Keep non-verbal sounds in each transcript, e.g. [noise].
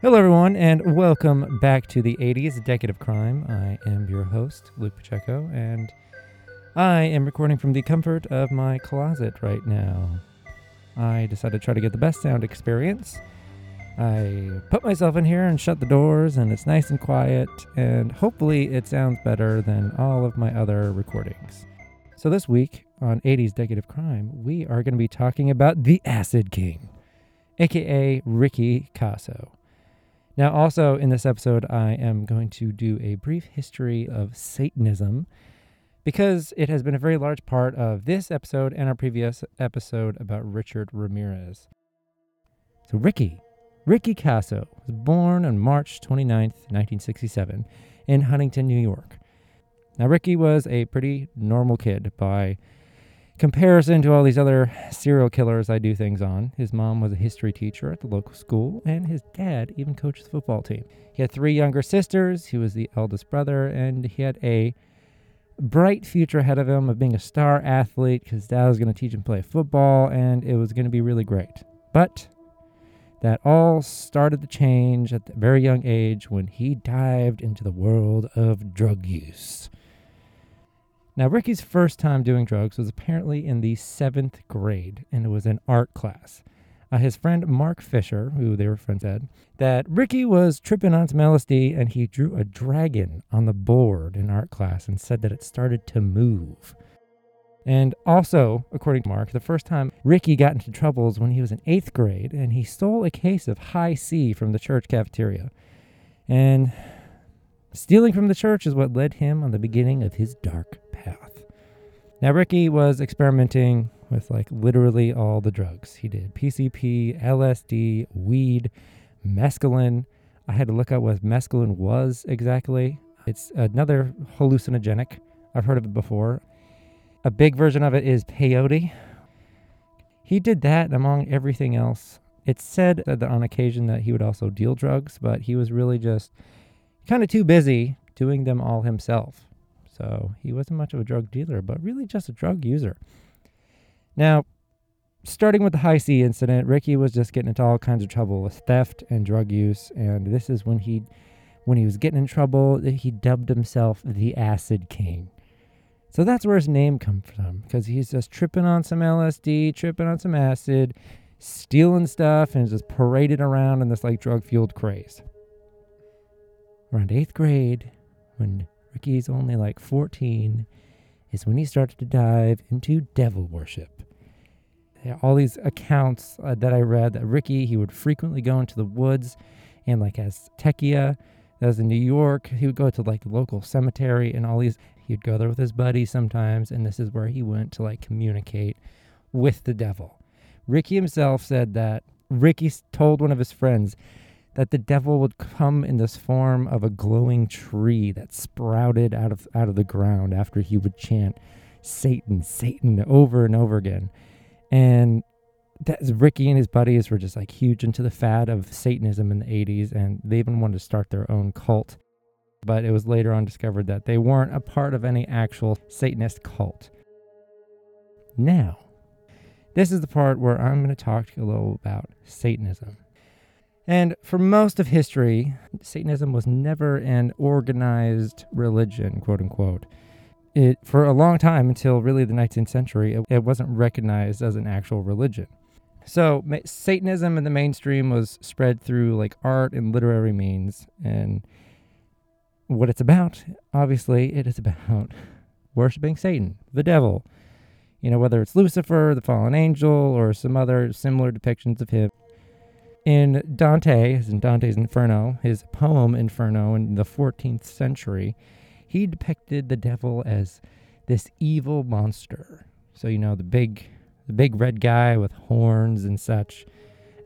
Hello, everyone, and welcome back to the 80s Decade of Crime. I am your host, Luke Pacheco, and I am recording from the comfort of my closet right now. I decided to try to get the best sound experience. I put myself in here and shut the doors, and it's nice and quiet, and hopefully it sounds better than all of my other recordings. So, this week on 80s Decade of Crime, we are going to be talking about the Acid King, aka Ricky Kasso. Now, also in this episode, I am going to do a brief history of Satanism because it has been a very large part of this episode and our previous episode about Richard Ramirez. So, Ricky, Ricky Kasso was born on March 29th, 1967, in Huntington, New York. Now, Ricky was a pretty normal kid by comparison to all these other serial killers I do things on, his mom was a history teacher at the local school, and his dad even coached the football team. He had three younger sisters, he was the eldest brother, and he had a bright future ahead of him of being a star athlete because dad was going to teach him to play football, and it was going to be really great. But that all started to change at a very young age when he dived into the world of drug use. Now, Ricky's first time doing drugs was apparently in the seventh grade, and it was an art class. Uh, his friend Mark Fisher, who they were friends at, that Ricky was tripping on some LSD and he drew a dragon on the board in art class and said that it started to move. And also, according to Mark, the first time Ricky got into trouble was when he was in eighth grade and he stole a case of Hi-C from the church cafeteria. And stealing from the church is what led him on the beginning of his dark path. Now, Ricky was experimenting with like literally all the drugs. He did PCP, LSD, weed, mescaline. I had to look up what mescaline was exactly. It's another hallucinogenic. I've heard of it before. A big version of it is peyote. He did that among everything else. It's said that on occasion that he would also deal drugs, but he was really just kind of too busy doing them all himself. So he wasn't much of a drug dealer, but really just a drug user. Now, starting with the Hi-C incident, Ricky was just getting into all kinds of trouble with theft and drug use, and this is when he when he was getting in trouble, he dubbed himself the Acid King. So that's where his name comes from, because he's just tripping on some LSD, tripping on some acid, stealing stuff, and just paraded around in this like drug fueled craze. Around eighth grade, when Ricky's only like 14, is when he started to dive into devil worship. All these accounts uh, that I read that Ricky, he would frequently go into the woods and like Aztakea, that was in New York. He would go to like the local cemetery and all these, he'd go there with his buddies sometimes. And this is where he went to like communicate with the devil. Ricky himself said that Ricky told one of his friends that the devil would come in this form of a glowing tree that sprouted out of out of the ground after he would chant Satan, Satan over and over again. And that Ricky and his buddies were just like huge into the fad of Satanism in the 80s, and they even wanted to start their own cult. But it was later on discovered that they weren't a part of any actual Satanist cult. Now, this is the part where I'm going to talk a little about Satanism. And for most of history, Satanism was never an organized religion, quote unquote. It, for a long time, until really the 19th century, it, it wasn't recognized as an actual religion. So, ma- Satanism in the mainstream was spread through like art and literary means. And what it's about, obviously, it is about [laughs] worshiping Satan, the devil. You know, whether it's Lucifer, the fallen angel, or some other similar depictions of him in Dante, in Dante's Inferno, his poem Inferno in the 14th century, he depicted the devil as this evil monster. So you know the big, the big red guy with horns and such,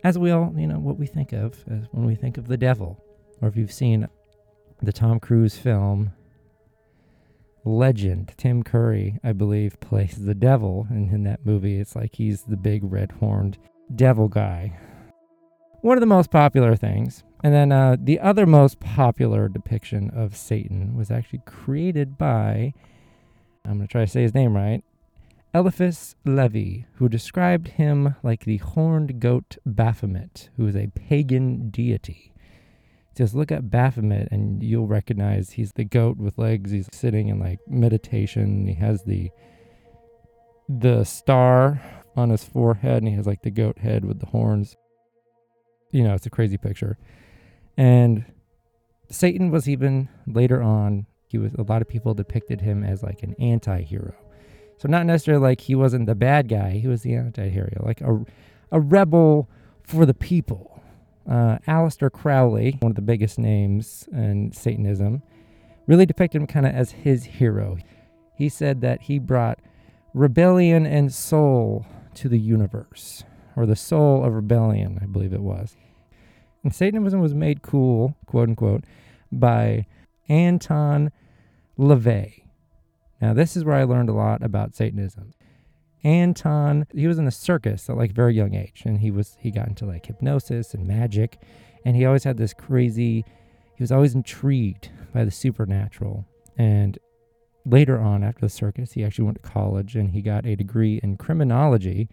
as we all you know what we think of as when we think of the devil, or if you've seen the Tom Cruise film Legend, Tim Curry, I believe, plays the devil, and in that movie, it's like he's the big red horned devil guy one of the most popular things. And then uh, the other most popular depiction of Satan was actually created by, I'm going to try to say his name right, Eliphas Levi, who described him like the horned goat Baphomet, who is a pagan deity. Just look at Baphomet and you'll recognize he's the goat with legs. He's sitting in like meditation. He has the the star on his forehead and he has like the goat head with the horns. You know, it's a crazy picture. And Satan was even later on, he was a lot of people depicted him as like an anti-hero. So not necessarily like he wasn't the bad guy, he was the anti-hero, like a a rebel for the people. Uh, Aleister Crowley, one of the biggest names in Satanism, really depicted him kind of as his hero. He said that he brought rebellion and soul to the universe, or the soul of rebellion, I believe it was. And Satanism was made cool, quote unquote, by Anton LaVey. Now, this is where I learned a lot about Satanism. Anton, he was in a circus at like very young age, and he was he got into like hypnosis and magic, and he always had this crazy. He was always intrigued by the supernatural, and later on after the circus, he actually went to college and he got a degree in criminology,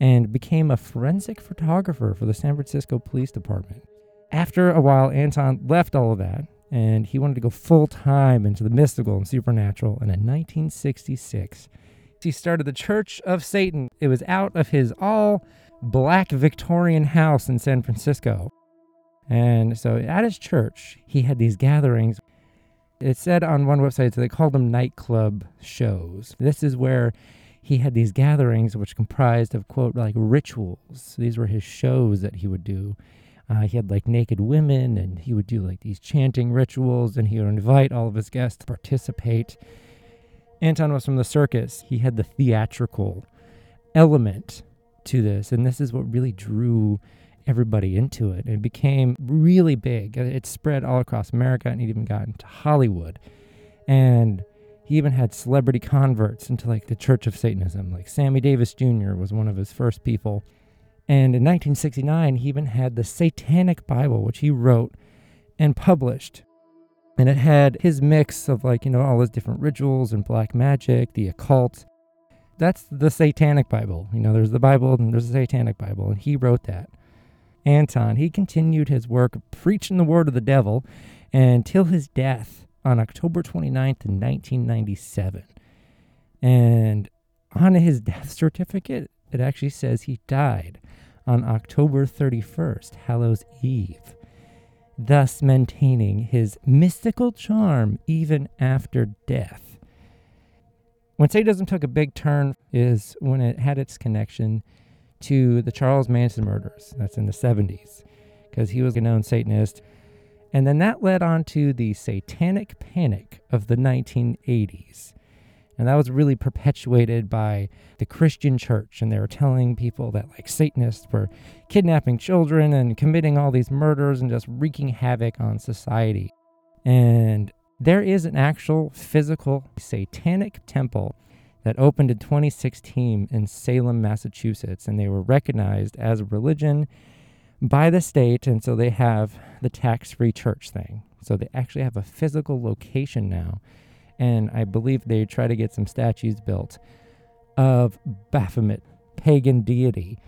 and became a forensic photographer for the San Francisco Police Department. After a while, Anton left all of that and he wanted to go full time into the mystical and supernatural. And in 1966, he started the Church of Satan. It was out of his all black Victorian house in San Francisco. And so at his church, he had these gatherings. It said on one website, so they called them nightclub shows. This is where he had these gatherings, which comprised of, quote, like rituals. These were his shows that he would do. Uh, he had like naked women, and he would do like these chanting rituals, and he would invite all of his guests to participate. Anton was from the circus. He had the theatrical element to this, and this is what really drew everybody into it. It became really big. It spread all across America, and it even got into Hollywood. And he even had celebrity converts into like the Church of Satanism. Like Sammy Davis Jr. was one of his first people. And in 1969, he even had the Satanic Bible, which he wrote and published and it had his mix of like you know all his different rituals and black magic the occult that's the satanic bible you know there's the bible and there's the satanic bible and he wrote that anton he continued his work preaching the word of the devil until his death on october 29th 1997 and on his death certificate it actually says he died on october 31st hallows eve thus maintaining his mystical charm even after death. When Satanism took a big turn is when it had its connection to the Charles Manson murders. That's in the 70s, because he was a known Satanist. And then that led on to the Satanic Panic of the 1980s. And that was really perpetuated by the Christian church. And they were telling people that, like, Satanists were kidnapping children and committing all these murders and just wreaking havoc on society. And there is an actual physical satanic temple that opened in 2016 in Salem, Massachusetts. And they were recognized as a religion by the state. And so they have the tax free church thing. So they actually have a physical location now and I believe they try to get some statues built of Baphomet, pagan deity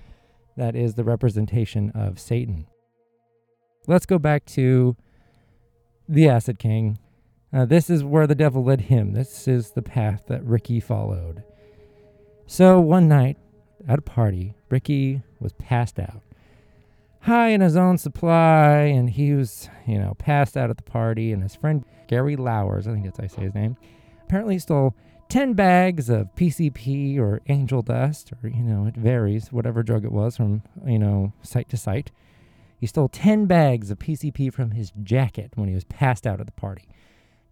that is the representation of Satan. Let's go back to the Acid King. Uh, this is where the devil led him. This is the path that Ricky followed. So one night at a party, Ricky was passed out, high in his own supply, and he was, you know, passed out at the party, and his friend Gary Lauwers, I think that's how I say his name, apparently stole 10 bags of PCP or angel dust, or, you know, it varies, whatever drug it was from, you know, site to site. He stole 10 bags of PCP from his jacket when he was passed out at the party.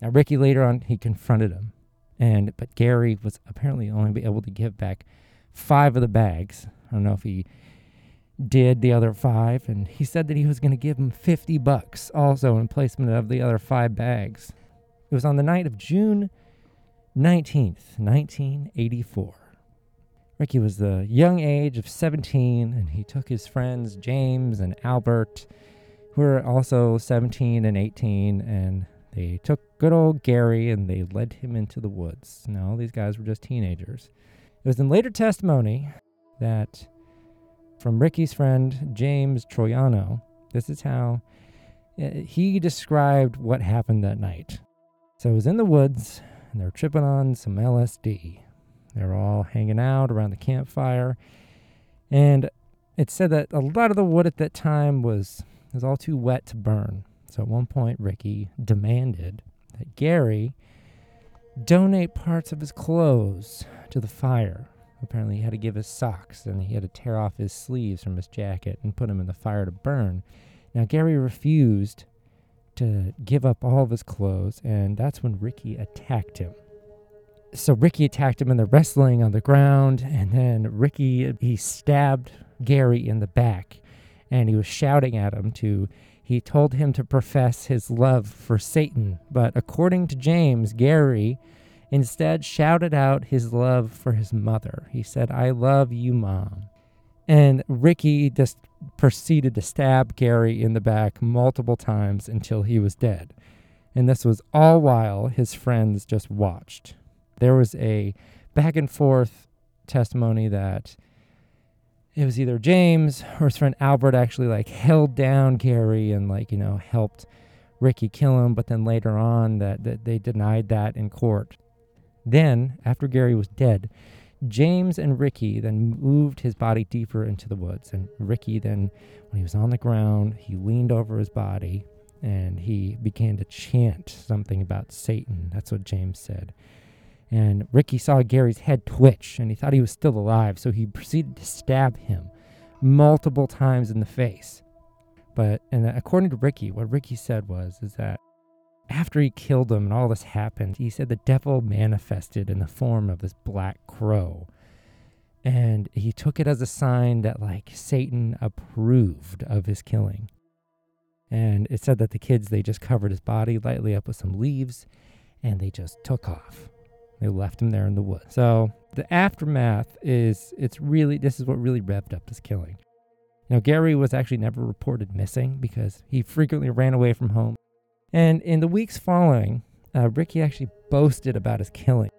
Now, Ricky later on, he confronted him. And, but Gary was apparently only able to give back five of the bags. I don't know if he did the other five, and he said that he was going to give him 50 bucks also in placement of the other five bags. It was on the night of June 19th, 1984. Ricky was the young age of 17, and he took his friends James and Albert, who were also 17 and 18, and they took good old Gary and they led him into the woods. Now, all these guys were just teenagers. It was in later testimony that from Ricky's friend James Troiano. This is how uh, he described what happened that night. So it was in the woods, and they're tripping on some LSD. They're all hanging out around the campfire, and it said that a lot of the wood at that time was was all too wet to burn. So at one point, Ricky demanded that Gary donate parts of his clothes to the fire. Apparently, he had to give his socks and he had to tear off his sleeves from his jacket and put them in the fire to burn. Now, Gary refused to give up all of his clothes, and that's when Ricky attacked him. So Ricky attacked him, and they're wrestling on the ground. And then Ricky he stabbed Gary in the back, and he was shouting at him to. He told him to profess his love for Satan, but according to James, Gary instead shouted out his love for his mother. He said, "I love you, mom." And Ricky just proceeded to stab Gary in the back multiple times until he was dead. And this was all while his friends just watched. There was a back and forth testimony that it was either James or his friend Albert actually like held down Gary and like, you know, helped Ricky kill him, but then later on that, that they denied that in court. Then, after Gary was dead, James and Ricky then moved his body deeper into the woods. And Ricky then, when he was on the ground, he leaned over his body and he began to chant something about Satan. That's what James said. And Ricky saw Gary's head twitch and he thought he was still alive, so he proceeded to stab him multiple times in the face. But and according to Ricky, what Ricky said was is that after he killed him and all this happened, he said the devil manifested in the form of this black crow. And he took it as a sign that like Satan approved of his killing. And it said that the kids they just covered his body lightly up with some leaves and they just took off. They left him there in the woods. So the aftermath is it's really this is what really revved up this killing. Now Gary was actually never reported missing because he frequently ran away from home. And in the weeks following, uh, Ricky actually boasted about his killing.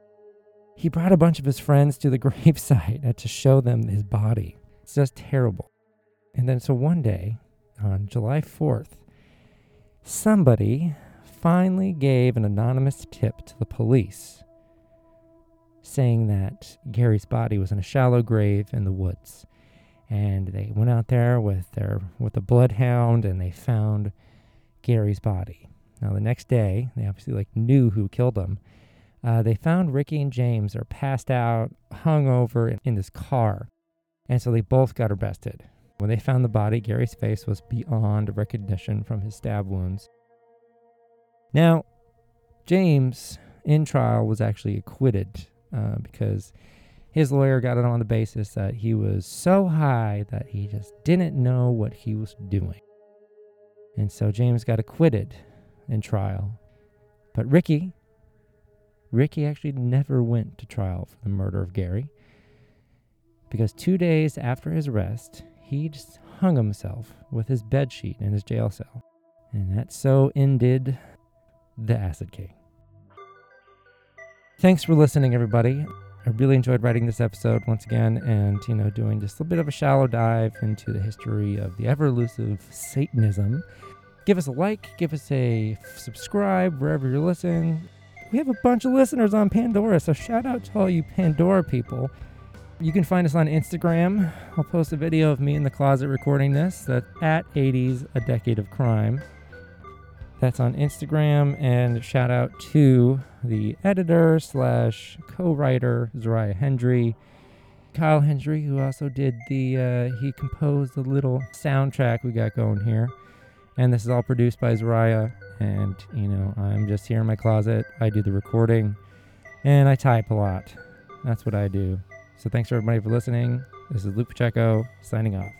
He brought a bunch of his friends to the [laughs] gravesite uh, to show them his body. It's just terrible. And then so one day, on July 4th, somebody finally gave an anonymous tip to the police saying that Gary's body was in a shallow grave in the woods. And they went out there with their with a bloodhound and they found Gary's body. Now the next day, they obviously like knew who killed them. Uh, they found Ricky and James are passed out, hung over in, in this car, and so they both got arrested. When they found the body, Gary's face was beyond recognition from his stab wounds. Now, James in trial was actually acquitted uh, because his lawyer got it on the basis that he was so high that he just didn't know what he was doing. And so James got acquitted in trial. But Ricky, Ricky actually never went to trial for the murder of Gary because two days after his arrest, he just hung himself with his bedsheet in his jail cell. And that so ended the Acid King. Thanks for listening, everybody. I really enjoyed writing this episode once again and, you know, doing just a bit of a shallow dive into the history of the ever elusive Satanism. Give us a like, give us a subscribe wherever you're listening. We have a bunch of listeners on Pandora, so shout out to all you Pandora people. You can find us on Instagram. I'll post a video of me in the closet recording this. At 80s, a decade of crime. That's on Instagram. And shout out to the editor slash co-writer Zariah Hendry, Kyle Hendry, who also did the uh, he composed the little soundtrack we got going here. And this is all produced by Zariah. And you know, I'm just here in my closet. I do the recording, and I type a lot. That's what I do. So thanks everybody for listening. This is Luke Pacheco signing off.